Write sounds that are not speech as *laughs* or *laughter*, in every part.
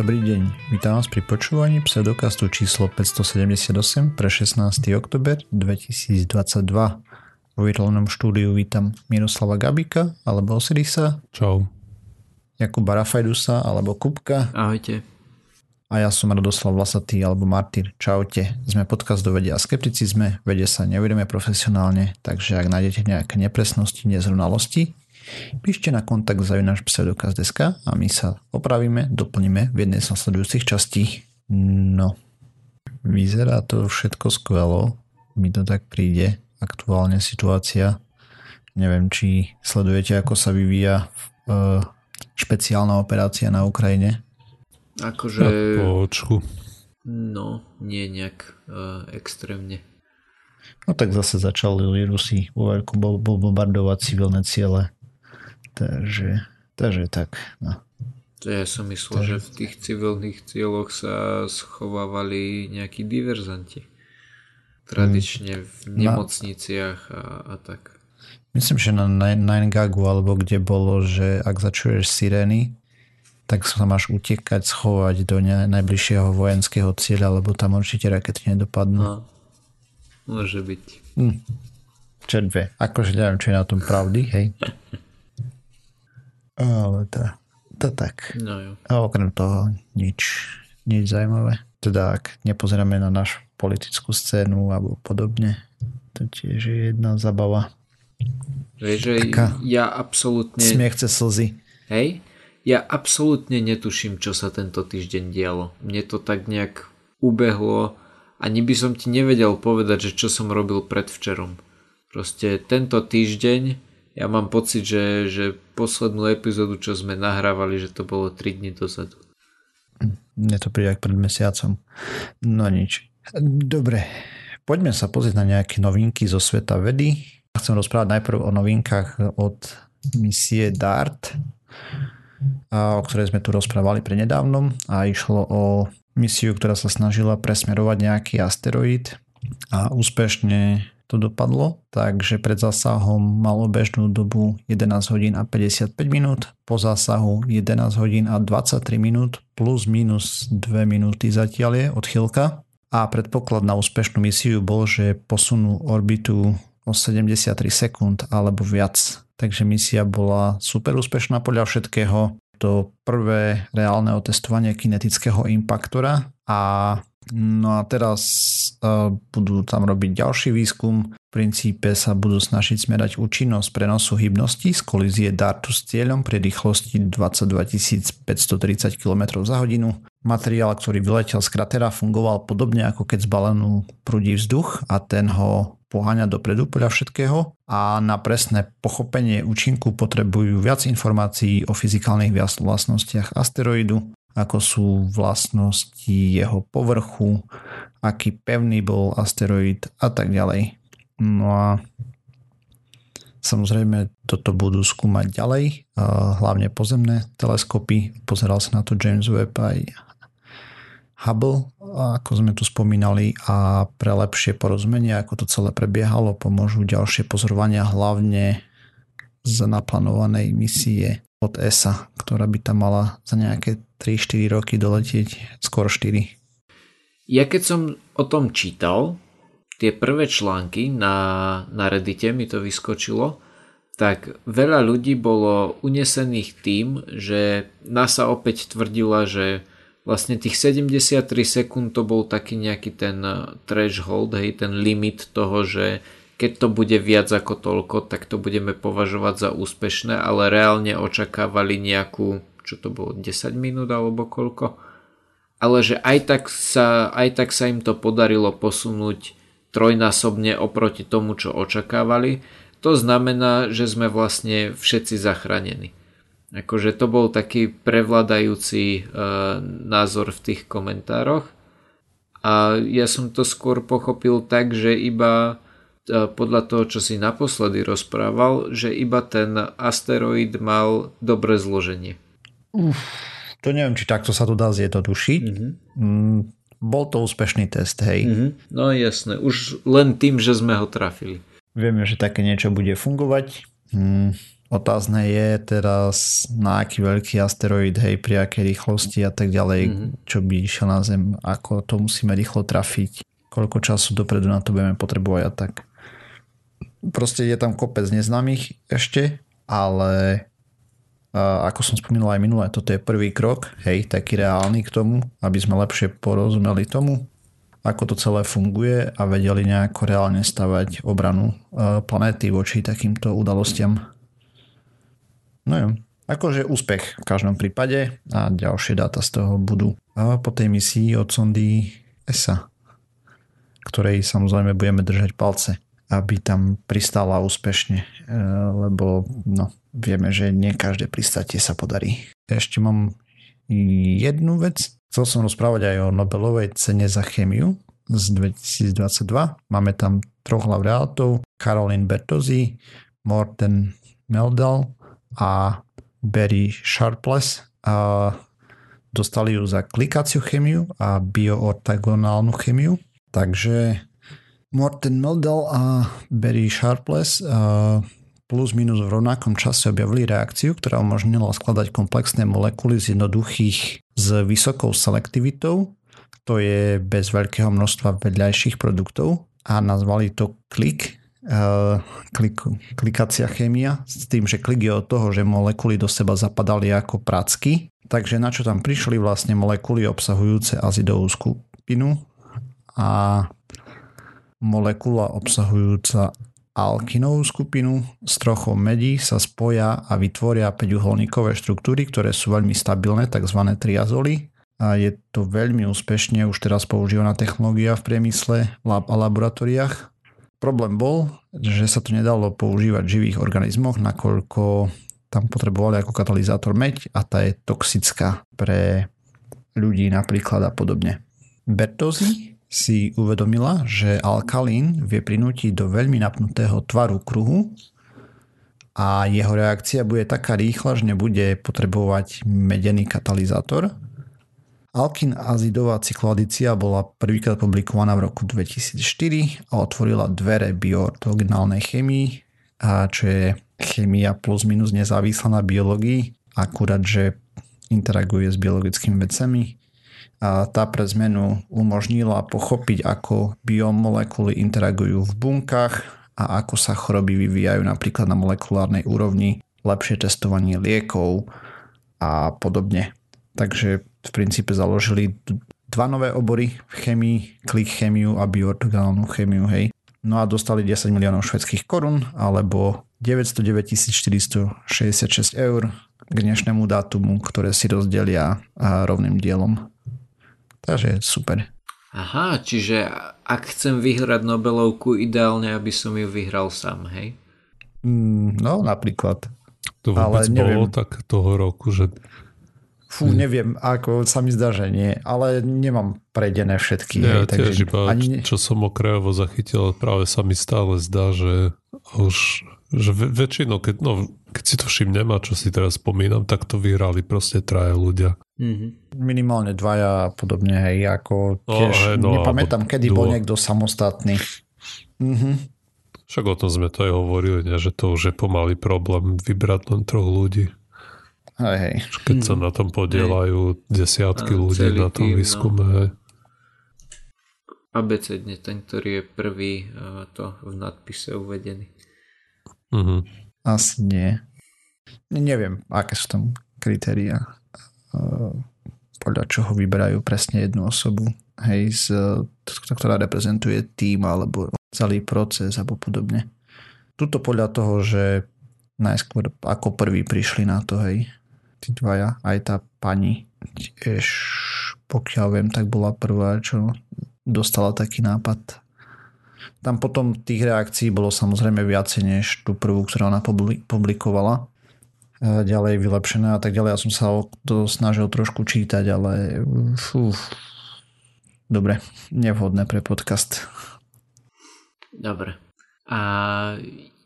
Dobrý deň, vítam vás pri počúvaní pseudokastu číslo 578 pre 16. oktober 2022. Vo virtuálnom štúdiu vítam Miroslava Gabika alebo Osirisa. Čau. Jakuba Rafajdusa alebo Kupka. Ahojte. A ja som Radoslav Vlasatý alebo Martyr. Čaute. Sme podcast do vedia a skepticizme. Vede sa nevedeme profesionálne, takže ak nájdete nejaké nepresnosti, nezrovnalosti, Píšte na kontakt zavinač pseudokaz.sk a my sa opravíme, doplníme v jednej z nasledujúcich častí. No, vyzerá to všetko skvelo, mi to tak príde, aktuálne situácia. Neviem, či sledujete, ako sa vyvíja uh, špeciálna operácia na Ukrajine. Akože... Počku. No, nie nejak uh, extrémne. No tak zase začali Rusi vo veľku bombardovať civilné ciele Takže, takže tak. No. Ja som myslel, takže... že v tých civilných cieľoch sa schovávali nejakí diverzanti. Tradične v nemocniciach a, a tak. Myslím, že na 9 Gagu alebo kde bolo, že ak začuješ sirény, tak sa máš utekať, schovať do najbližšieho vojenského cieľa, lebo tam určite rakety nedopadnú. No, môže byť. Hm. Červe. Akože neviem, čo je na tom pravdy, hej. *laughs* Ale to, to tak. No jo. A okrem toho nič, nič zaujímavé. Teda ak nepozeráme na našu politickú scénu alebo podobne, to tiež je jedna zabava. Vieš, že ja absolútne... Smiech cez slzy. Hej? Ja absolútne netuším, čo sa tento týždeň dialo. Mne to tak nejak ubehlo. Ani by som ti nevedel povedať, že čo som robil predvčerom. Proste tento týždeň ja mám pocit, že, že poslednú epizódu, čo sme nahrávali, že to bolo 3 dní dozadu. Mne to príde pred mesiacom. No nič. Dobre, poďme sa pozrieť na nejaké novinky zo sveta vedy. Chcem rozprávať najprv o novinkách od misie DART, o ktorej sme tu rozprávali prednedávnom a išlo o misiu, ktorá sa snažila presmerovať nejaký asteroid a úspešne to dopadlo, takže pred zásahom malo bežnú dobu 11 hodín a 55 minút, po zásahu 11 hodín a 23 minút plus minus 2 minúty zatiaľ je odchylka a predpoklad na úspešnú misiu bol, že posunú orbitu o 73 sekúnd alebo viac. Takže misia bola super úspešná podľa všetkého. To prvé reálne otestovanie kinetického impaktora a No a teraz uh, budú tam robiť ďalší výskum. V princípe sa budú snažiť smerať účinnosť prenosu hybnosti z kolízie dartu s cieľom pri rýchlosti 22 530 km za hodinu. Materiál, ktorý vyletel z kratera, fungoval podobne ako keď z balónu prúdi vzduch a ten ho poháňa dopredu podľa všetkého a na presné pochopenie účinku potrebujú viac informácií o fyzikálnych vlastnostiach asteroidu ako sú vlastnosti jeho povrchu, aký pevný bol asteroid a tak ďalej. No a samozrejme toto budú skúmať ďalej, hlavne pozemné teleskopy. Pozeral sa na to James Webb aj Hubble, ako sme tu spomínali a pre lepšie porozumenie, ako to celé prebiehalo, pomôžu ďalšie pozorovania hlavne z naplánovanej misie od ESA, ktorá by tam mala za nejaké 3-4 roky doletieť, skoro 4. Ja keď som o tom čítal, tie prvé články na, na Reddite mi to vyskočilo, tak veľa ľudí bolo unesených tým, že NASA opäť tvrdila, že vlastne tých 73 sekúnd to bol taký nejaký ten threshold, hej, ten limit toho, že keď to bude viac ako toľko, tak to budeme považovať za úspešné, ale reálne očakávali nejakú, čo to bolo, 10 minút alebo koľko. Ale že aj tak sa, aj tak sa im to podarilo posunúť trojnásobne oproti tomu, čo očakávali. To znamená, že sme vlastne všetci zachránení. Akože to bol taký prevladajúci e, názor v tých komentároch. A ja som to skôr pochopil tak, že iba podľa toho, čo si naposledy rozprával, že iba ten asteroid mal dobré zloženie. Uf, to neviem, či takto sa to dá zjednodušiť. Mm-hmm. Mm, bol to úspešný test, hej. Mm-hmm. No jasné, už len tým, že sme ho trafili. Vieme, že také niečo bude fungovať. Mm, Otázne je teraz, na aký veľký asteroid, hej, pri akej rýchlosti a tak ďalej, mm-hmm. čo by išiel na Zem, ako to musíme rýchlo trafiť, koľko času dopredu na to budeme potrebovať a tak. Proste je tam kopec neznámych ešte, ale ako som spomínal aj minulé, toto je prvý krok, hej, taký reálny k tomu, aby sme lepšie porozumeli tomu, ako to celé funguje a vedeli nejako reálne stavať obranu e, planéty voči takýmto udalostiam. No jo, akože úspech v každom prípade a ďalšie dáta z toho budú. A po tej misii od sondy ESA, ktorej samozrejme budeme držať palce, aby tam pristála úspešne, e, lebo no, vieme, že nie každé pristátie sa podarí. Ešte mám jednu vec, Chcel som rozprávať aj o Nobelovej cene za chemiu z 2022. Máme tam troch laureátov, Caroline Bertozzi, Morten Meldal a Barry Sharpless. A dostali ju za klikaciu chemiu a bioortagonálnu chemiu. Takže Morten Meldal a Barry Sharpless plus minus v rovnakom čase objavili reakciu, ktorá umožnila skladať komplexné molekuly z jednoduchých s vysokou selektivitou, to je bez veľkého množstva vedľajších produktov. A nazvali to klik, klik klikacia chémia, s tým, že klik je od toho, že molekuly do seba zapadali ako pracky, takže na čo tam prišli? Vlastne molekuly obsahujúce azidovú skupinu. A molekula obsahujúca alkinovú skupinu s trochou medí sa spoja a vytvoria 5-uholníkové štruktúry, ktoré sú veľmi stabilné, tzv. triazoly. A je to veľmi úspešne už teraz používaná technológia v priemysle a laboratóriách. Problém bol, že sa to nedalo používať v živých organizmoch, nakoľko tam potrebovali ako katalizátor meď a tá je toxická pre ľudí napríklad a podobne. Bertozzi si uvedomila, že alkalín vie prinútiť do veľmi napnutého tvaru kruhu a jeho reakcia bude taká rýchla, že nebude potrebovať medený katalizátor. Alkin azidová cykloadícia bola prvýkrát publikovaná v roku 2004 a otvorila dvere bioortogonálnej chemii, a čo je chemia plus minus nezávislá na biológii, akurát, že interaguje s biologickými vecami a tá pre zmenu umožnila pochopiť, ako biomolekuly interagujú v bunkách a ako sa choroby vyvíjajú napríklad na molekulárnej úrovni, lepšie testovanie liekov a podobne. Takže v princípe založili dva nové obory v chemii, klik chemiu a bioortogonálnu chemiu, hej. No a dostali 10 miliónov švedských korún alebo 909 466 eur k dnešnému dátumu, ktoré si rozdelia rovným dielom. Takže super. Aha, čiže ak chcem vyhrať Nobelovku, ideálne, aby som ju vyhral sám, hej? Mm, no, napríklad. To vôbec ale neviem. bolo tak toho roku, že... Fú, hm. neviem, ako sa mi zdá, že nie, ale nemám prejdené všetky. Ja hej, tiež takže iba, ani... čo som okrajovo zachytil, práve sa mi stále zdá, že už že väčšinou, keď, no, keď si to všimnem a čo si teraz spomínam, tak to vyhrali proste traja ľudia. Mm-hmm. Minimálne dvaja a podobne, hej, ako no, tiež, hej, no, nepamätám, kedy dvo. bol niekto samostatný. Mm-hmm. Však o tom sme to aj hovorili, ne, že to už je pomalý problém vybrať len troch ľudí. Hej, hej. Keď sa na tom podielajú desiatky a ľudí na tom tým, výskume. No. Hej. Abecedne ten, ktorý je prvý to v nadpise uvedený. Mm-hmm. Asi nie. Neviem, aké sú tam kritéria podľa čoho vyberajú presne jednu osobu, hej, z, ktorá reprezentuje tým alebo celý proces alebo podobne. Tuto podľa toho, že najskôr ako prvý prišli na to, hej, tí dvaja, aj tá pani, tiež pokiaľ viem, tak bola prvá, čo dostala taký nápad. Tam potom tých reakcií bolo samozrejme viacej než tú prvú, ktorú ona publikovala ďalej vylepšené a tak ďalej. Ja som sa to snažil trošku čítať, ale fú, dobre, nevhodné pre podcast. Dobre. A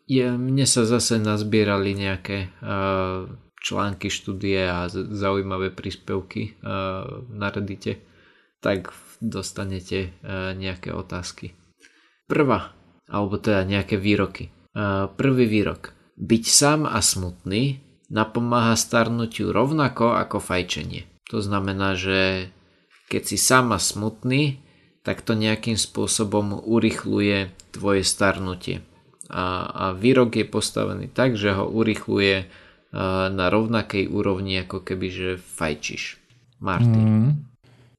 je, mne sa zase nazbierali nejaké uh, články, štúdie a zaujímavé príspevky uh, na Reddite, tak dostanete uh, nejaké otázky. Prvá, alebo teda nejaké výroky. Prvý výrok. Byť sám a smutný napomáha starnutiu rovnako ako fajčenie. To znamená, že keď si sám a smutný, tak to nejakým spôsobom urychluje tvoje starnutie. A, a výrok je postavený tak, že ho urychluje na rovnakej úrovni, ako keby, že fajčiš. Martin. Mm.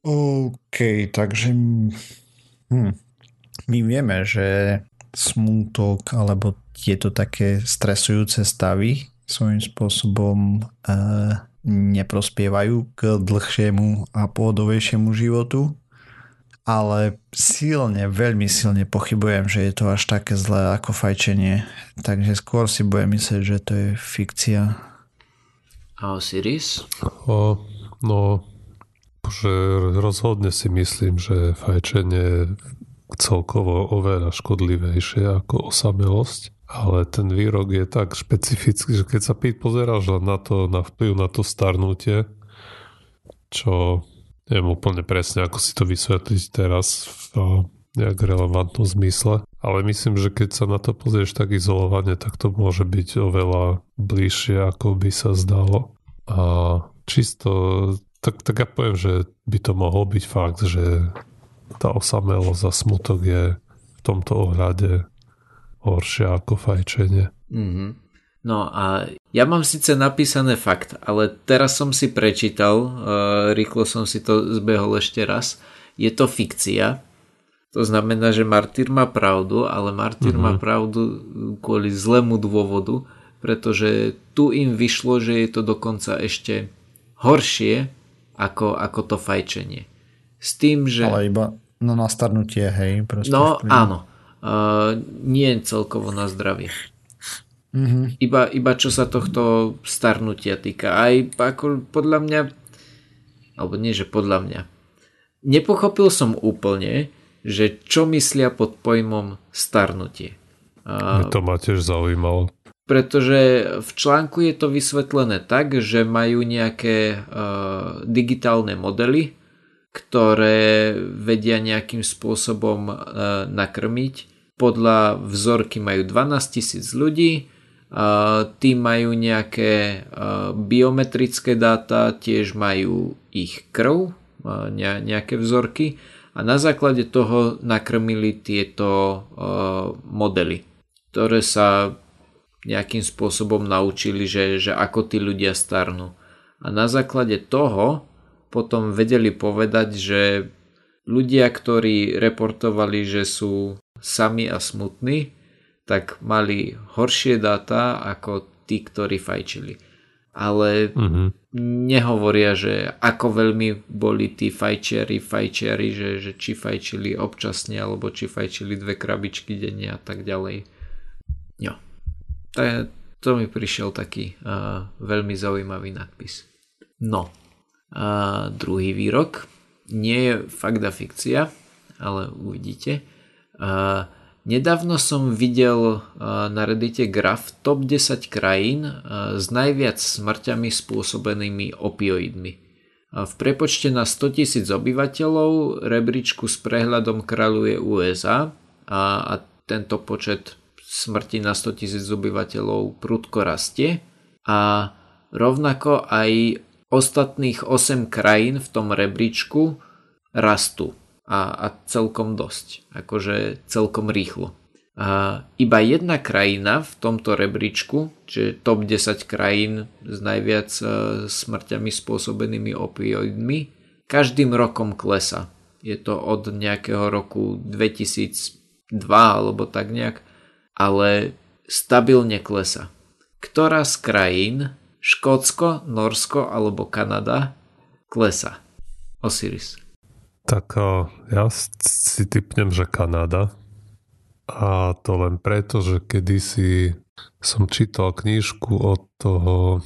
OK, takže hm, my vieme, že smútok alebo tieto také stresujúce stavy svojím spôsobom uh, neprospievajú k dlhšiemu a pohodovejšiemu životu, ale silne, veľmi silne pochybujem, že je to až také zlé ako fajčenie. Takže skôr si budem myslieť, že to je fikcia. A Osiris? O, no, že rozhodne si myslím, že fajčenie celkovo oveľa škodlivejšie ako osamelosť. Ale ten výrok je tak špecifický, že keď sa pozeráš na to, na vplyv na to starnutie, čo neviem úplne presne, ako si to vysvetliť teraz v nejak relevantnom zmysle. Ale myslím, že keď sa na to pozrieš tak izolovane, tak to môže byť oveľa bližšie, ako by sa zdalo. A čisto tak, tak ja poviem, že by to mohol byť fakt, že tá osamelosť a smutok je v tomto ohľade horšia ako fajčenie. Mm-hmm. No a ja mám síce napísané fakt, ale teraz som si prečítal, uh, rýchlo som si to zbehol ešte raz. Je to fikcia, to znamená, že Martyr má pravdu, ale Martyr mm-hmm. má mhm. pravdu kvôli zlému dôvodu, pretože tu im vyšlo, že je to dokonca ešte horšie ako, ako to fajčenie. S tým, že... Ale iba na nastarnutie, hej? No vplyv. áno. Uh, nie celkovo na zdravie. Mm-hmm. Iba, iba čo sa tohto starnutia týka. Aj ako podľa mňa, alebo nie, že podľa mňa. Nepochopil som úplne, že čo myslia pod pojmom starnutie. Uh, to ma tiež zaujímalo pretože v článku je to vysvetlené tak, že majú nejaké uh, digitálne modely, ktoré vedia nejakým spôsobom uh, nakrmiť. Podľa vzorky majú 12 tisíc ľudí, uh, tí majú nejaké uh, biometrické dáta, tiež majú ich krv, ne, nejaké vzorky a na základe toho nakrmili tieto modely, ktoré sa nejakým spôsobom naučili, že, že ako tí ľudia starnú. A na základe toho potom vedeli povedať, že ľudia, ktorí reportovali, že sú sami a smutní, tak mali horšie dáta ako tí, ktorí fajčili. Ale mm-hmm. nehovoria, že ako veľmi boli tí fajčiari, fajčiari, že, že či fajčili občasne, alebo či fajčili dve krabičky denne a tak ďalej. Jo. To, to mi prišiel taký uh, veľmi zaujímavý nadpis. No, uh, druhý výrok. Nie je fakt a fikcia, ale uvidíte. Uh, nedávno som videl na Reddite graf top 10 krajín s najviac smrťami spôsobenými opioidmi. V prepočte na 100 tisíc obyvateľov rebríčku s prehľadom kráľuje USA a, a tento počet smrti na 100 tisíc obyvateľov prudko rastie a rovnako aj ostatných 8 krajín v tom rebríčku rastú a, a celkom dosť, akože celkom rýchlo. A iba jedna krajina v tomto rebríčku, čiže top 10 krajín s najviac e, smrťami spôsobenými opioidmi, každým rokom klesa. Je to od nejakého roku 2002 alebo tak nejak ale stabilne klesa. Ktorá z krajín, Škótsko, Norsko alebo Kanada, klesa? Osiris. Tak ja si typnem, že Kanada. A to len preto, že kedysi som čítal knížku od toho,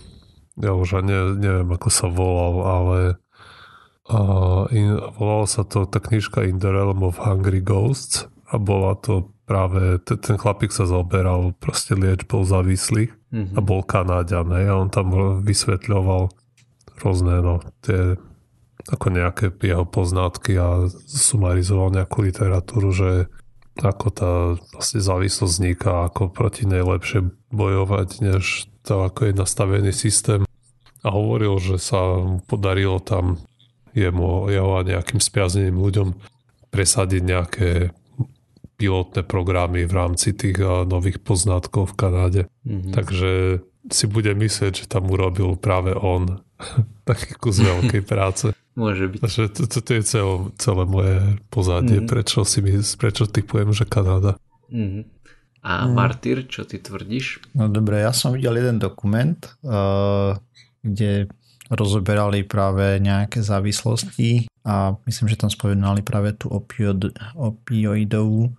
ja už ne, neviem, ako sa volal, ale a in, volalo sa to, tá knižka In the Realm of Hungry Ghosts a bola to práve ten chlapík sa zaoberal proste liečbou závislých mm-hmm. a bol Kanáďan a on tam vysvetľoval rôzne no, tie ako nejaké jeho poznatky a sumarizoval nejakú literatúru, že ako tá vlastne závislosť vzniká, ako proti nej lepšie bojovať, než to, ako je nastavený systém. A hovoril, že sa podarilo tam jemu, jeho a nejakým spiazneným ľuďom presadiť nejaké pilotné programy v rámci tých nových poznatkov v Kanáde. Mm-hmm. Takže si bude myslieť, že tam urobil práve on *laughs* taký kus veľkej *laughs* práce. Môže byť. Takže to, to, to je celé, celé moje pozadie, mm-hmm. prečo si my, prečo typujem, že Kanada. Mm-hmm. A mm. Martyr, čo ty tvrdíš? No dobre, ja som videl jeden dokument, uh, kde rozoberali práve nejaké závislosti a myslím, že tam spomínali práve tú opioid, opioidovú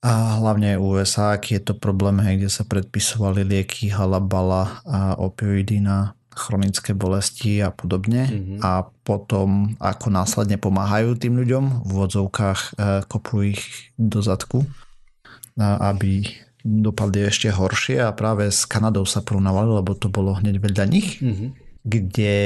a hlavne USA, aký je to problém, hej, kde sa predpisovali lieky halabala a opioidy na chronické bolesti a podobne mm-hmm. a potom ako následne pomáhajú tým ľuďom v vodzovkách e, kopú ich do zadku aby dopadli ešte horšie a práve s Kanadou sa porovnávali, lebo to bolo hneď vedľa nich, mm-hmm. kde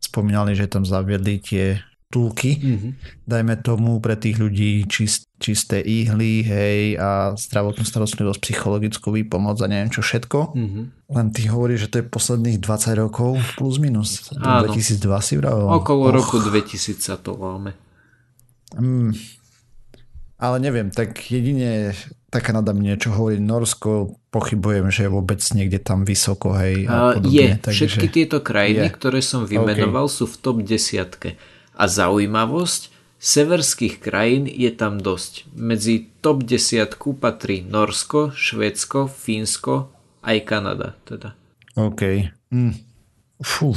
spomínali, že tam zaviedli tie túlky, mm-hmm. dajme tomu pre tých ľudí čist, čisté ihly, hej, a zdravotnú starostlivosť, psychologickú výpomoc a neviem čo všetko. Mm-hmm. Len ty hovoríš, že to je posledných 20 rokov plus minus. Áno. 2002 si vravel. Okolo Och. roku 2000 sa to láme. Mm. Ale neviem, tak jedine tá Kanada mi niečo hovorí. Norsko pochybujem, že je vôbec niekde tam vysoko, hej. A podobne, je. Takže... Všetky tieto krajiny, je. ktoré som vymenoval, okay. sú v top desiatke. A zaujímavosť, severských krajín je tam dosť. Medzi top desiatku patrí Norsko, Švédsko, Fínsko, aj Kanada. Teda. OK. Mm. Fú.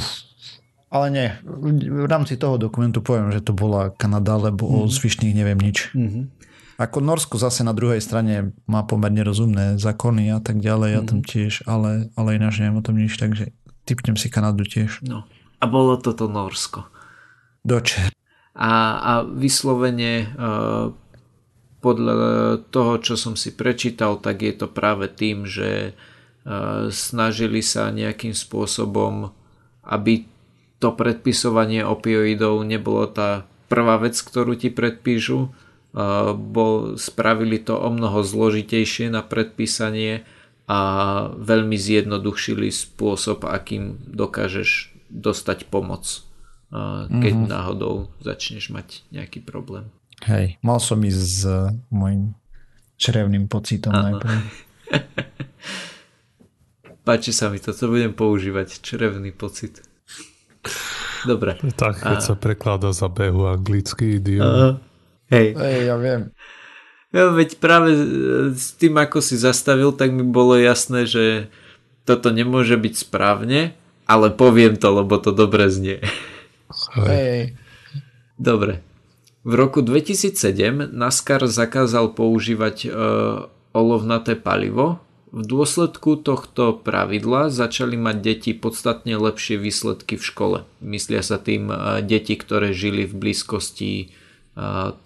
Ale nie, v rámci toho dokumentu poviem, že to bola Kanada, lebo mm. o mhm. zvyšných neviem nič. Mm-hmm. Ako Norsko zase na druhej strane má pomerne rozumné zákony a tak ďalej, mm. ja tam tiež, ale, ale ináč neviem o tom nič, takže typnem si Kanadu tiež. No. A bolo toto Norsko. Dočer. A, a vyslovene uh, podľa toho, čo som si prečítal, tak je to práve tým, že uh, snažili sa nejakým spôsobom, aby to predpisovanie opioidov nebolo tá prvá vec, ktorú ti predpíšu, uh, bol, spravili to o mnoho zložitejšie na predpísanie a veľmi zjednodušili spôsob, akým dokážeš dostať pomoc keď mm-hmm. náhodou začneš mať nejaký problém. Hej, mal som ísť s môjim črevným pocitom ano. najprv. *laughs* Páči sa mi to, co budem používať, črevný pocit. Dobre. Tak, keď a... sa prekladá za behu anglický idiom. Hej. Hej, ja viem. Ja, veď práve s tým, ako si zastavil, tak mi bolo jasné, že toto nemôže byť správne, ale poviem to, lebo to dobre znie. *laughs* Hej. Dobre. V roku 2007 NASCAR zakázal používať e, olovnaté palivo. V dôsledku tohto pravidla začali mať deti podstatne lepšie výsledky v škole. Myslia sa tým e, deti, ktoré žili v blízkosti e,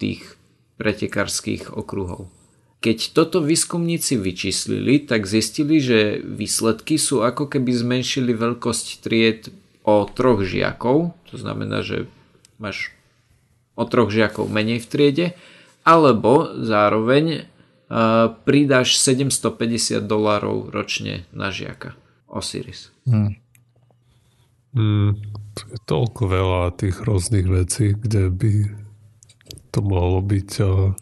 tých pretekárskych okruhov. Keď toto výskumníci vyčíslili, tak zistili, že výsledky sú ako keby zmenšili veľkosť tried o troch žiakov, to znamená, že máš o troch žiakov menej v triede, alebo zároveň uh, pridáš 750 dolárov ročne na žiaka. Osiris. Hmm. Hmm, to je toľko veľa tých rôznych vecí, kde by to mohlo byť uh,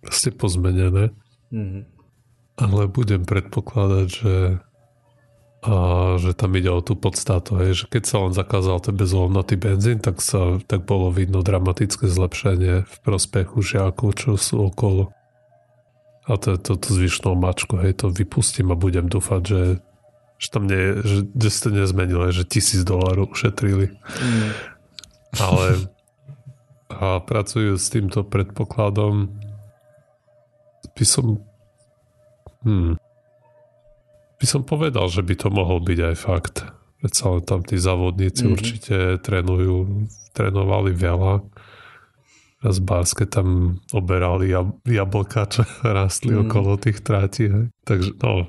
vlastne pozmenené. Hmm. Ale budem predpokladať, že a že tam ide o tú podstatu, hej, že keď sa len zakázal ten bezvoľnatý benzín, tak sa tak bolo vidno dramatické zlepšenie v prospechu žiakov, čo sú okolo. A to je toto zvyšnou mačku, hej, to vypustím a budem dúfať, že, že tam nie, že, že ste nezmenili, že tisíc dolárov ušetrili. Mm. Ale a pracujú s týmto predpokladom by som hmm, by som povedal, že by to mohol byť aj fakt. Veď sa tam tí závodníci mm-hmm. určite trénujú, trénovali veľa. Raz básket tam oberali jab- jablka, čo *laughs* rastli mm. okolo tých trátí. Hej. Takže no,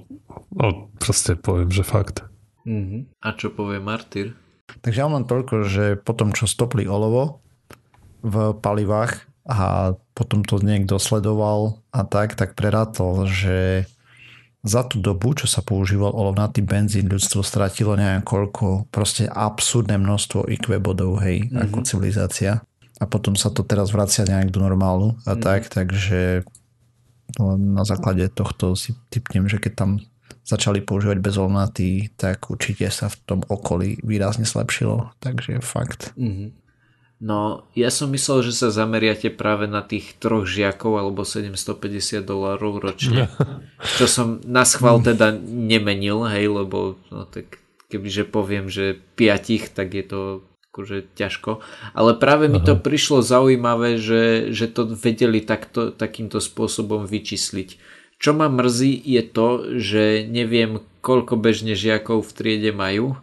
no, proste poviem, že fakt. Mm-hmm. A čo povie Martyr? Takže ja mám toľko, že potom čo stopli olovo v palivách a potom to niekto sledoval a tak, tak prerátol, že za tú dobu, čo sa používal olovnatý benzín, ľudstvo stratilo neviem koľko, proste absurdné množstvo IQ bodov, hej, mm-hmm. ako civilizácia. A potom sa to teraz vracia nejak do normálu a mm-hmm. tak, takže na základe tohto si typnem, že keď tam začali používať bezolovnatý, tak určite sa v tom okolí výrazne zlepšilo, takže fakt. Mm-hmm. No, ja som myslel, že sa zameriate práve na tých troch žiakov alebo 750 dolárov ročne. *laughs* Čo som na schvál teda nemenil, hej, lebo no, tak kebyže poviem, že piatich, tak je to akože ťažko. Ale práve Aha. mi to prišlo zaujímavé, že, že to vedeli takto, takýmto spôsobom vyčísliť. Čo ma mrzí je to, že neviem, koľko bežne žiakov v triede majú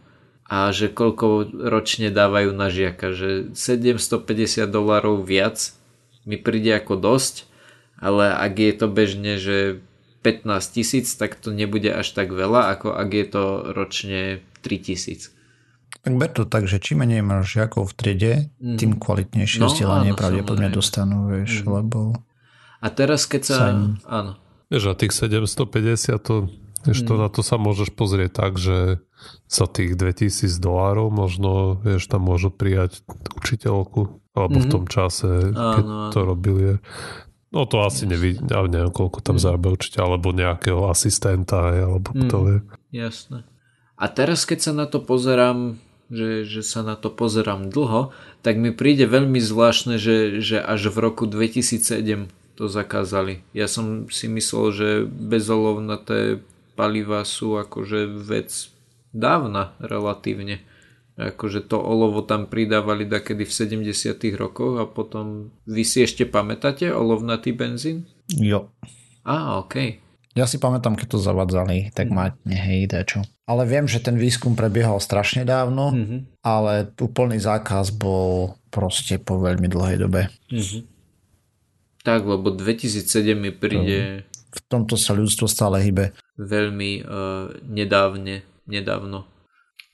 a že koľko ročne dávajú na žiaka, že 750 dolárov viac mi príde ako dosť, ale ak je to bežne, že 15 tisíc, tak to nebude až tak veľa, ako ak je to ročne 3 tisíc. Tak ber to tak, že čím menej máš žiakov v triede, mm. tým kvalitnejšie no, vzdelanie pravdepodobne dostanú, vieš, mm. lebo... A teraz keď sa... im... Áno. A tých 750 to Vieš, to, mm. na to sa môžeš pozrieť tak, že za tých 2000 dolárov možno, vieš, tam môžu prijať učiteľku, alebo mm-hmm. v tom čase, keď áno, áno. to robili. No to asi nevidím, ja neviem, koľko tam mm. zarába určite, alebo nejakého asistenta, alebo mm. kto vie. Jasné. A teraz, keď sa na to pozerám, že, že sa na to pozerám dlho, tak mi príde veľmi zvláštne, že, že až v roku 2007 to zakázali. Ja som si myslel, že bezolovnaté paliva sú akože vec dávna relatívne. Akože to olovo tam pridávali dakedy v 70 rokoch a potom vy si ešte pamätáte olovnatý benzín? Jo. Á, ok. Ja si pamätám, keď to zavadzali, tak má hej, čo. Ale viem, že ten výskum prebiehal strašne dávno, mm-hmm. ale úplný zákaz bol proste po veľmi dlhej dobe. Mm-hmm. Tak, lebo 2007 mi príde v tomto sa ľudstvo stále hybe. Veľmi uh, nedávne, nedávno.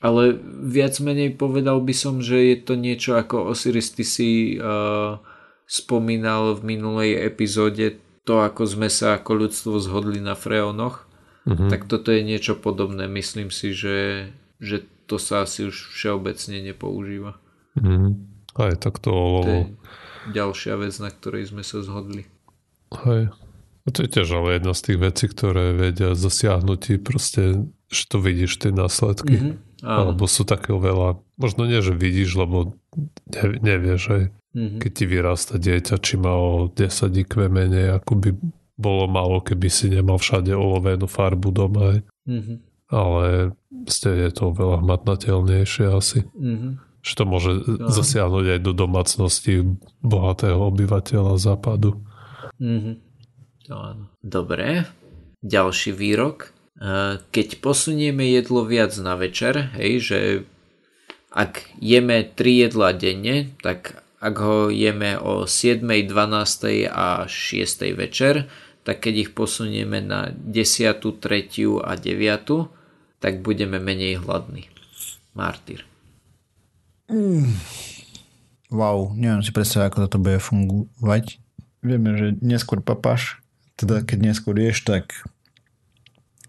Ale viac menej povedal by som, že je to niečo ako Osiris, ty si uh, spomínal v minulej epizóde to, ako sme sa ako ľudstvo zhodli na freónoch. Mm-hmm. Tak toto je niečo podobné. Myslím si, že, že to sa asi už všeobecne nepoužíva. Mm-hmm. Aj tak to... To je ďalšia vec, na ktorej sme sa zhodli. Hej. To je tiež ale jedna z tých vecí, ktoré vedia zasiahnuť ti proste, že to vidíš tie následky. Mm-hmm. Alebo sú také veľa, možno nie, že vidíš, lebo ne, nevieš aj, mm-hmm. keď ti vyrasta dieťa, či má o 10 IQ menej, ako by bolo malo, keby si nemal všade olovenú farbu doma. Mm-hmm. Ale ste je to veľa hmatnateľnejšie asi. Mm-hmm. Že to môže no. zasiahnuť aj do domácnosti bohatého obyvateľa západu. Mm-hmm. To áno. Dobre, ďalší výrok. E, keď posunieme jedlo viac na večer, hej, že ak jeme 3 jedlá denne, tak ak ho jeme o 7, 12 a 6 večer, tak keď ich posunieme na 10, 3 a 9, tak budeme menej hladní. Martyr. Mm. Wow, neviem si predstaviť, ako toto bude fungovať. Vieme, že neskôr papáš teda keď neskôr ješ, tak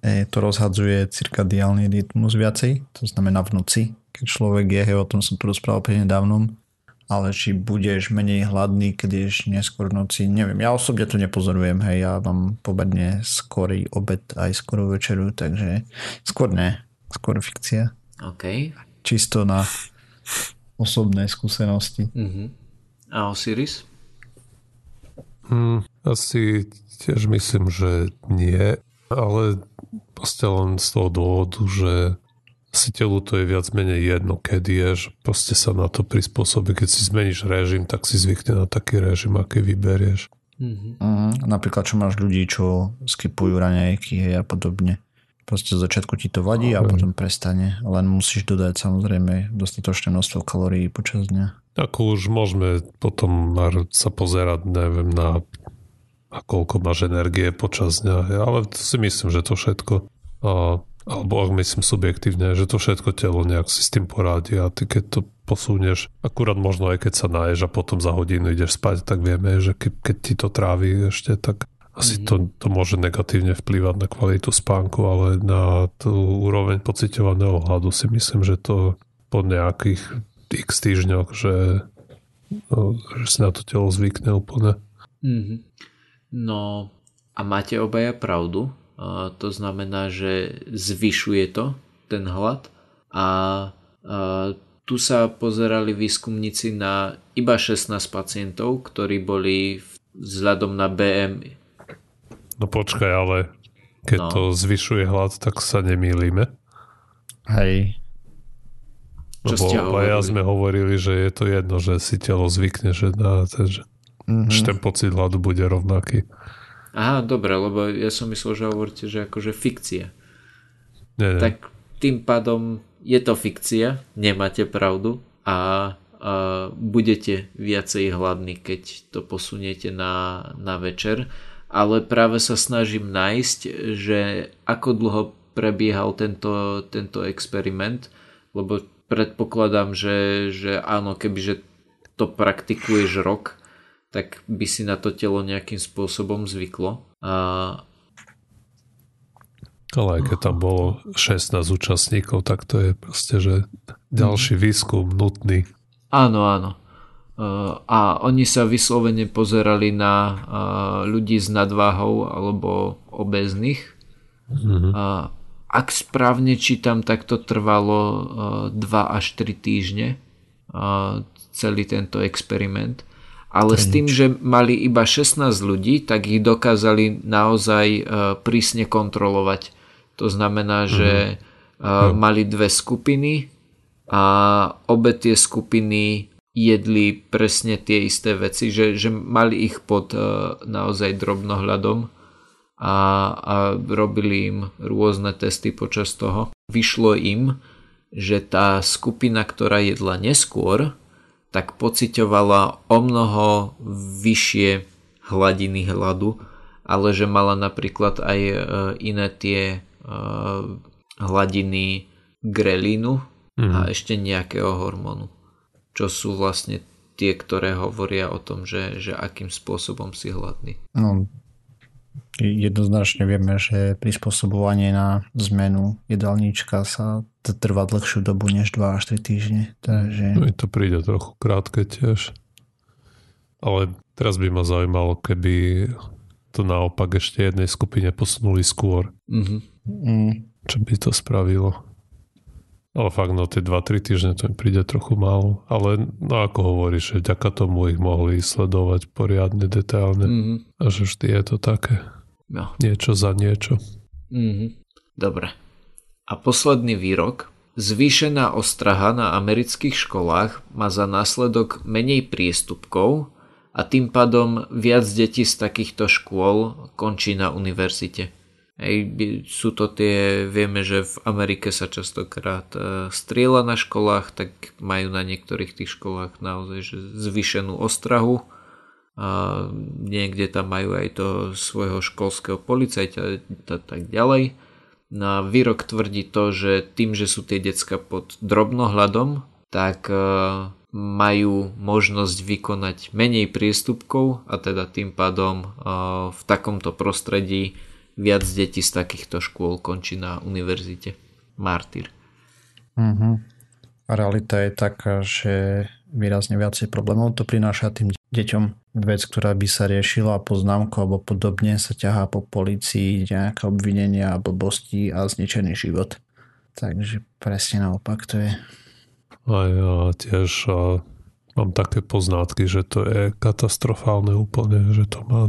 e, to rozhadzuje cirkadiálny rytmus viacej, to znamená v noci, keď človek je, hej, o tom som tu rozprával pri nedávnom, ale či budeš menej hladný, keď ješ neskôr v noci, neviem. Ja osobne to nepozorujem, hej, ja mám pobedne skorý obed aj skorú večeru, takže skôr ne, skôr fikcia. OK. Čisto na osobné skúsenosti. Uh-huh. A Osiris? Hmm, asi tiež myslím, že nie, ale proste len z toho dôvodu, že si telu to je viac menej jedno, kedy ješ, proste sa na to prispôsobí. Keď si zmeníš režim, tak si zvykne na taký režim, aký vyberieš. Mm-hmm. Uh, napríklad, čo máš ľudí, čo skipujú raňajky hej, a podobne. Proste z začiatku ti to vadí a potom prestane. Len musíš dodať samozrejme dostatočné množstvo kalórií počas dňa. Ako už môžeme potom sa pozerať, neviem, na a koľko máš energie počas dňa. Ale si myslím, že to všetko. A alebo ak myslím subjektívne, že to všetko telo nejak si s tým poradí a ty keď to posunieš, akurát možno aj keď sa naješ a potom za hodinu ideš spať, tak vieme, že ke, keď ti to trávi ešte, tak asi to, to môže negatívne vplývať na kvalitu spánku, ale na tú úroveň pociťovaného hladu si myslím, že to po nejakých x týždňoch, že, no, že si na to telo zvykne úplne. Mm-hmm. No a máte obaja pravdu, to znamená, že zvyšuje to ten hlad a, tu sa pozerali výskumníci na iba 16 pacientov, ktorí boli vzhľadom na BM. No počkaj, ale keď no. to zvyšuje hlad, tak sa nemýlime. Hej. Čo Lebo ste hovorili? sme hovorili, že je to jedno, že si telo zvykne, že, ten, že, mm-hmm. že ten pocit hladu bude rovnaký. Aha, dobre, lebo ja som myslel, že hovoríte, že akože fikcia. Nie, nie. Tak tým pádom je to fikcia, nemáte pravdu a, a budete viacej hladní, keď to posuniete na, na večer. Ale práve sa snažím nájsť, že ako dlho prebiehal tento, tento experiment, lebo predpokladám, že, že áno, kebyže to praktikuješ rok, tak by si na to telo nejakým spôsobom zvyklo. A... Ale aj keď tam bolo 16 účastníkov, tak to je proste, že ďalší mhm. výskum nutný. Áno, áno. A oni sa vyslovene pozerali na ľudí s nadváhou alebo obezných. Mm-hmm. A ak správne čítam, tak to trvalo 2 až 3 týždne celý tento experiment ale s tým, že mali iba 16 ľudí, tak ich dokázali naozaj uh, prísne kontrolovať. To znamená, mm-hmm. že uh, mali dve skupiny a obe tie skupiny jedli presne tie isté veci, že, že mali ich pod uh, naozaj drobnohľadom a, a robili im rôzne testy počas toho. Vyšlo im, že tá skupina, ktorá jedla neskôr, tak pocitovala o mnoho vyššie hladiny hladu, ale že mala napríklad aj e, iné tie e, hladiny grelínu mm. a mhm. ešte nejakého hormónu, čo sú vlastne tie, ktoré hovoria o tom, že, že akým spôsobom si hladný. No, jednoznačne vieme, že prispôsobovanie na zmenu jedálnička sa trvá dlhšiu dobu než 2 až 3 týždne. Takže... No, to príde trochu krátke tiež. Ale teraz by ma zaujímalo, keby to naopak ešte jednej skupine posunuli skôr. Mm-hmm. Mm. Čo by to spravilo? Ale fakt, no tie 2-3 týždne to mi príde trochu málo. Ale no ako hovoríš, že ďaká tomu ich mohli sledovať poriadne, detailne. Mm-hmm. A že vždy je to také. No. Niečo za niečo. Mm-hmm. Dobre. A posledný výrok. Zvýšená ostraha na amerických školách má za následok menej priestupkov a tým pádom viac detí z takýchto škôl končí na univerzite. Hej, sú to tie, vieme, že v Amerike sa častokrát e, strieľa na školách, tak majú na niektorých tých školách naozaj že zvýšenú ostrahu a niekde tam majú aj to svojho školského policajta a tak ďalej. Na výrok tvrdí to, že tým, že sú tie decka pod drobnohľadom, tak e, majú možnosť vykonať menej priestupkov a teda tým pádom e, v takomto prostredí viac detí z takýchto škôl končí na univerzite. Martyr. Mm-hmm. Realita je taká, že výrazne viacej problémov to prináša tým deťom vec, ktorá by sa riešila poznámku alebo podobne sa ťahá po policii nejaké obvinenia a blbosti a zničený život. Takže presne naopak to je. A ja tiež a mám také poznátky, že to je katastrofálne úplne, že to má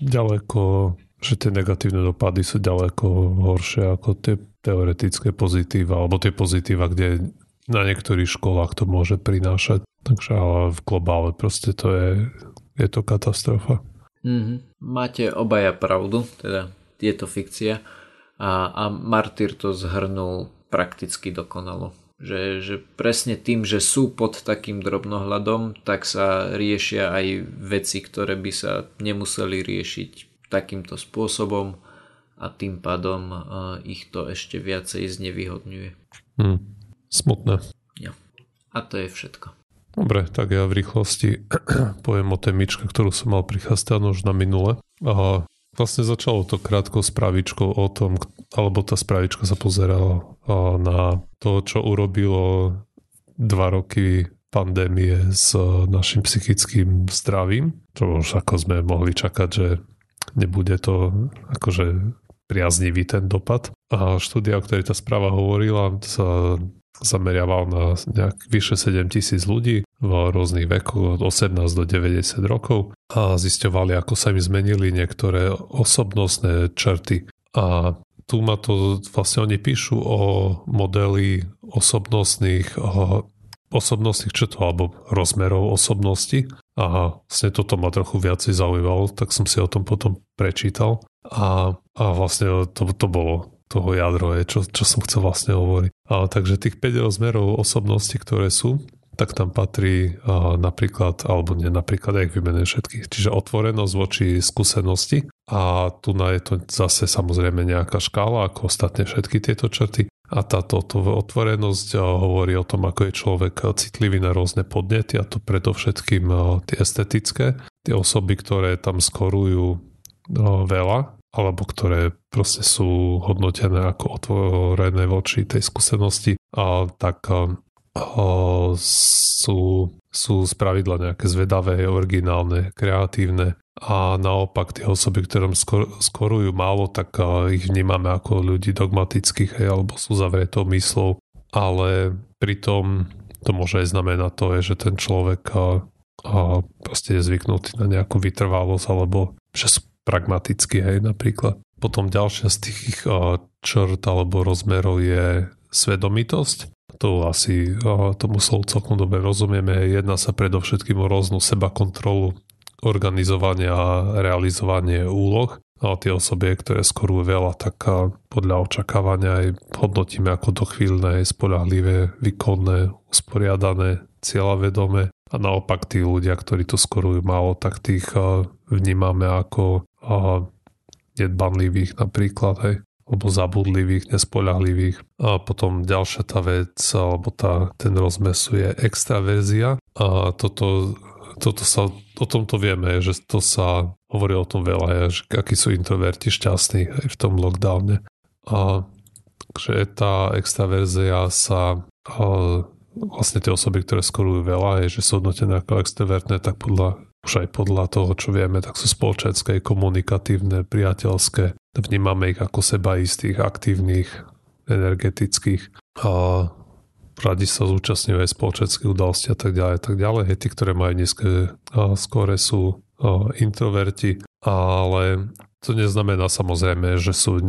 ďaleko, že tie negatívne dopady sú ďaleko horšie ako tie teoretické pozitíva, alebo tie pozitíva, kde na niektorých školách to môže prinášať Takže ale v globále proste to je, je to katastrofa. Mm-hmm. Máte obaja pravdu, teda je to fikcia a, a Martyr to zhrnul prakticky dokonalo. Že, že presne tým, že sú pod takým drobnohľadom, tak sa riešia aj veci, ktoré by sa nemuseli riešiť takýmto spôsobom a tým pádom ich to ešte viacej znevýhodňuje. Hmm. Smutné. Ja. A to je všetko. Dobre, tak ja v rýchlosti *clears throat* poviem o témičke, ktorú som mal prichastanú už na minule. A vlastne začalo to krátkou spravičkou o tom, alebo tá spravička sa pozerala na to, čo urobilo dva roky pandémie s našim psychickým zdravím, čo už ako sme mohli čakať, že nebude to akože priaznivý ten dopad. A štúdia, o ktorej tá správa hovorila, sa zameriaval na nejak vyše 7 tisíc ľudí v rôznych vekoch od 18 do 90 rokov a zisťovali, ako sa im zmenili niektoré osobnostné črty. A tu ma to, vlastne oni píšu o modeli osobnostných osobnostných črtov alebo rozmerov osobnosti a vlastne toto ma trochu viacej zaujímalo, tak som si o tom potom prečítal a, a vlastne to, to bolo toho jadro čo, čo som chcel vlastne hovoriť. A, takže tých 5 rozmerov osobnosti, ktoré sú, tak tam patrí a, napríklad, alebo nie napríklad, jak vymenujem všetkých, čiže otvorenosť voči skúsenosti a tu na je to zase samozrejme nejaká škála, ako ostatne všetky tieto črty. A táto otvorenosť hovorí o tom, ako je človek citlivý na rôzne podnety a to predovšetkým tie estetické. Tie osoby, ktoré tam skorujú veľa, alebo ktoré proste sú hodnotené ako otvorené voči tej skúsenosti, a tak a, sú, sú spravidla nejaké zvedavé, originálne, kreatívne a naopak tie osoby, ktorým skor, skorujú málo, tak ich vnímame ako ľudí dogmatických hej, alebo sú zavretou myslou, ale pritom to môže aj znamenať to, že ten človek a, a proste je zvyknutý na nejakú vytrvalosť alebo že sú pragmaticky, hej, napríklad. Potom ďalšia z tých črt alebo rozmerov je svedomitosť. To asi tomu slovu celkom dobre rozumieme. Jedná sa predovšetkým o rôznu seba kontrolu, organizovanie a realizovanie úloh. A tie osoby, ktoré skorujú veľa, tak podľa očakávania aj hodnotíme ako dochvíľné, spolahlivé, výkonné, usporiadané, cieľavedomé. A naopak tí ľudia, ktorí to skorujú málo, tak tých vnímame ako nedbanlivých napríklad, hej, alebo zabudlivých, nespoľahlivých. A potom ďalšia tá vec, alebo tá, ten rozmesu je extraverzia. A toto, toto sa, o tomto vieme, že to sa hovorí o tom veľa, že akí sú introverti šťastní aj v tom lockdowne. A že tá extraverzia sa a vlastne tie osoby, ktoré skorujú veľa, je, že sú hodnotené ako extrovertné, tak podľa už aj podľa toho, čo vieme, tak sú spoločenské, komunikatívne, priateľské. Vnímame ich ako seba istých, aktívnych, energetických a radi sa zúčastňujú aj spoločenské udalosti a tak ďalej, tak ďalej. Hej, tí, ktoré majú nízke skore sú introverti, ale to neznamená samozrejme, že, sú,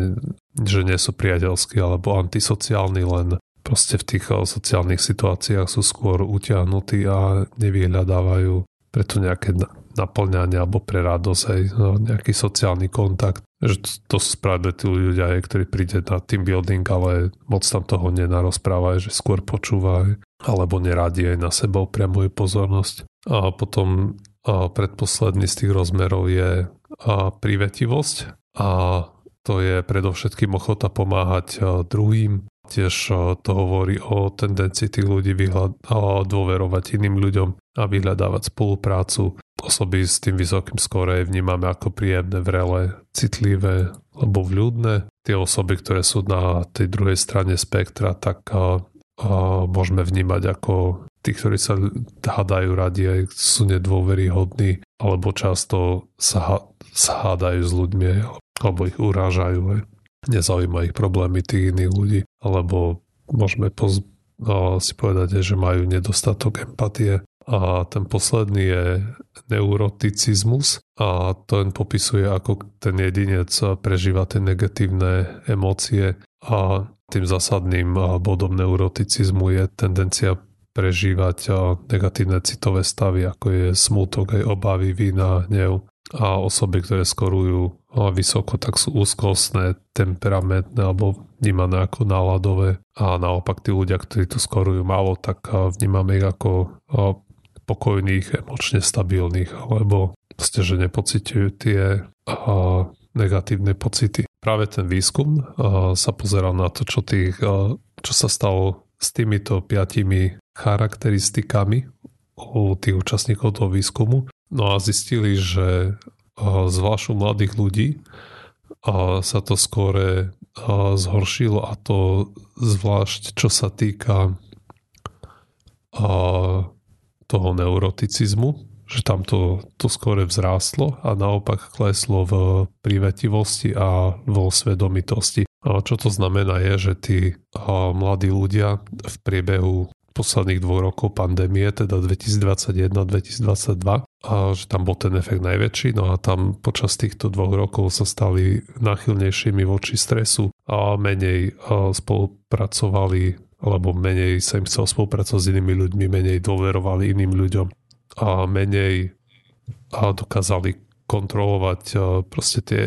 že nie sú priateľskí alebo antisociálni, len proste v tých sociálnych situáciách sú skôr utiahnutí a nevyhľadávajú preto nejaké naplňanie alebo pre radosť aj nejaký sociálny kontakt. Že to, sú správne tí ľudia, ktorí príde na team building, ale moc tam toho nenarozpráva, že skôr počúva alebo neradí aj na seba upriamuje pozornosť. A potom a predposledný z tých rozmerov je a privetivosť a to je predovšetkým ochota pomáhať druhým, Tiež to hovorí o tendencii tých ľudí vyhľad- dôverovať iným ľuďom a vyhľadávať spoluprácu. Osoby s tým vysokým skore vnímame ako príjemné, vrele, citlivé alebo vľúdne. Tie osoby, ktoré sú na tej druhej strane spektra, tak a, a môžeme vnímať ako tí, ktorí sa hádajú radi aj sú nedôveryhodní alebo často sa, sa hádajú s ľuďmi alebo ich urážajú. Aj nezaujíma ich problémy tých iných ľudí, alebo môžeme poz- si povedať, že majú nedostatok empatie. A ten posledný je neuroticizmus a ten popisuje, ako ten jedinec prežíva tie negatívne emócie. A tým zásadným bodom neuroticizmu je tendencia prežívať negatívne citové stavy, ako je smútok, aj obavy, vína, hnev. A osoby, ktoré skorujú vysoko, tak sú úzkostné, temperamentné alebo vnímané ako náladové. A naopak tí ľudia, ktorí tu skorujú málo, tak vnímame ich ako pokojných, emočne stabilných alebo proste, že nepociťujú tie negatívne pocity. práve ten výskum sa pozeral na to, čo, tých, čo sa stalo s týmito piatimi charakteristikami u tých účastníkov toho výskumu. No a zistili, že zvlášť u mladých ľudí sa to skôr zhoršilo a to zvlášť čo sa týka toho neuroticizmu, že tam to, to skôr vzrástlo a naopak kleslo v privetivosti a vo svedomitosti. A čo to znamená je, že tí mladí ľudia v priebehu posledných dvoch rokov pandémie, teda 2021-2022, a že tam bol ten efekt najväčší. No a tam počas týchto dvoch rokov sa stali náchylnejšími voči stresu a menej spolupracovali alebo menej sa im chcel spolupracovať s inými ľuďmi, menej dôverovali iným ľuďom a menej a dokázali kontrolovať proste tie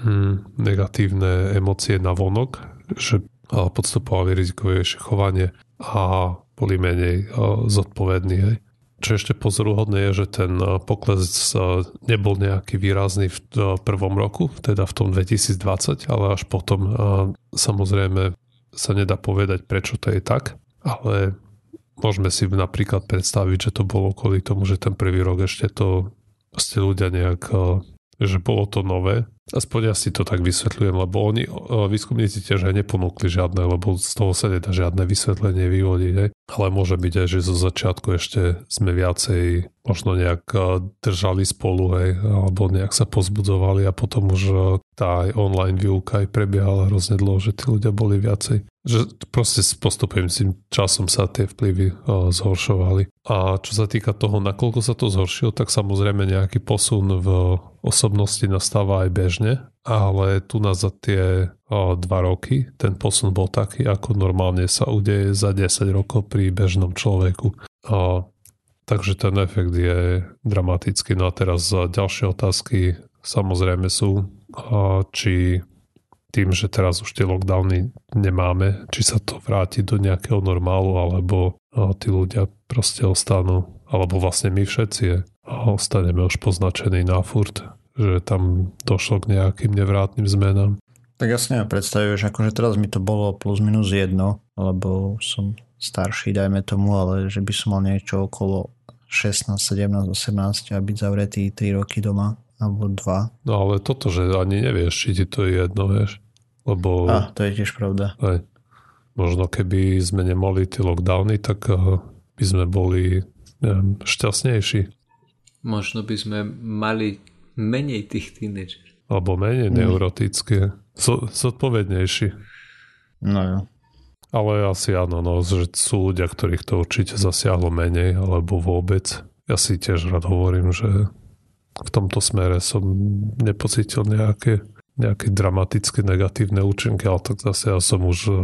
hm, negatívne emócie na vonok, že podstupovali rizikovejšie chovanie a boli menej zodpovední. Hej. Čo ešte pozoruhodné je, že ten pokles nebol nejaký výrazný v prvom roku, teda v tom 2020, ale až potom samozrejme sa nedá povedať, prečo to je tak, ale môžeme si napríklad predstaviť, že to bolo kvôli tomu, že ten prvý rok ešte to ste ľudia nejak, že bolo to nové Aspoň ja si to tak vysvetľujem, lebo oni, výskumníci tiež aj neponúkli žiadne, lebo z toho sa nedá žiadne vysvetlenie vyvodiť. Ale môže byť aj, že zo začiatku ešte sme viacej možno nejak držali spolu, hej, alebo nejak sa pozbudzovali a potom už tá aj online výuka aj prebiehala hrozne dlho, že tí ľudia boli viacej že proste s postupujúcim časom sa tie vplyvy zhoršovali. A čo sa týka toho, nakoľko sa to zhoršilo, tak samozrejme nejaký posun v osobnosti nastáva aj bežne, ale tu na za tie dva roky ten posun bol taký, ako normálne sa udeje za 10 rokov pri bežnom človeku. Takže ten efekt je dramatický. No a teraz ďalšie otázky samozrejme sú, či tým, že teraz už tie lockdowny nemáme, či sa to vráti do nejakého normálu, alebo tí ľudia proste ostanú, alebo vlastne my všetci ostaneme už poznačení na furt, že tam došlo k nejakým nevrátnym zmenám. Tak jasne predstavuješ, akože teraz mi to bolo plus minus jedno, lebo som starší, dajme tomu, ale že by som mal niečo okolo 16, 17, 18 a byť zavretý 3 roky doma alebo 2. No ale toto, že ani nevieš, či ti to je jedno, vieš. Lebo... A, to je tiež pravda. Aj, možno keby sme nemali tie lockdowny, tak uh, by sme boli neviem, šťastnejší. Možno by sme mali menej tých tínedžerov. Alebo menej mm. neurotické. So, zodpovednejší. No jo. Ale asi áno, no, že sú ľudia, ktorých to určite zasiahlo menej, alebo vôbec. Ja si tiež rád hovorím, že v tomto smere som nepocítil nejaké nejaké dramatické negatívne účinky, ale tak zase ja som už eh,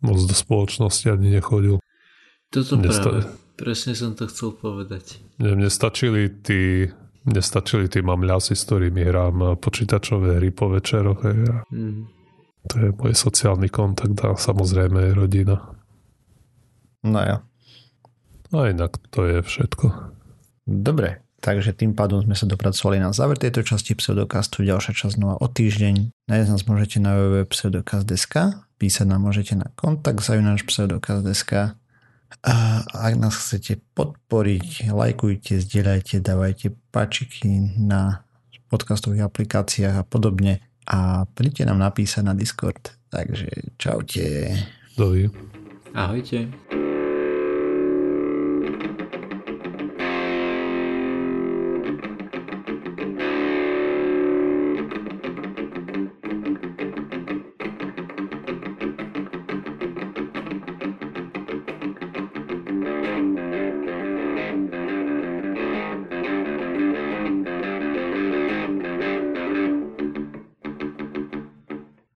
moc do spoločnosti ani nechodil. Toto mne práve, presne som to chcel povedať. Mne, stačili tí mne stačili tí mamľasi, s ktorými hrám eh, počítačové hry po večeroch. A mm. To je môj sociálny kontakt a samozrejme rodina. No ja. A inak to je všetko. Dobre, Takže tým pádom sme sa dopracovali na záver tejto časti pseudokastu. Ďalšia časť znova o týždeň. Nájsť nás môžete na www.pseudokast.sk Písať nám môžete na kontakt zajunáš pseudokast.sk a ak nás chcete podporiť, lajkujte, zdieľajte, dávajte pačiky na podcastových aplikáciách a podobne a príďte nám napísať na Discord. Takže čaute. Dovi. Ahojte.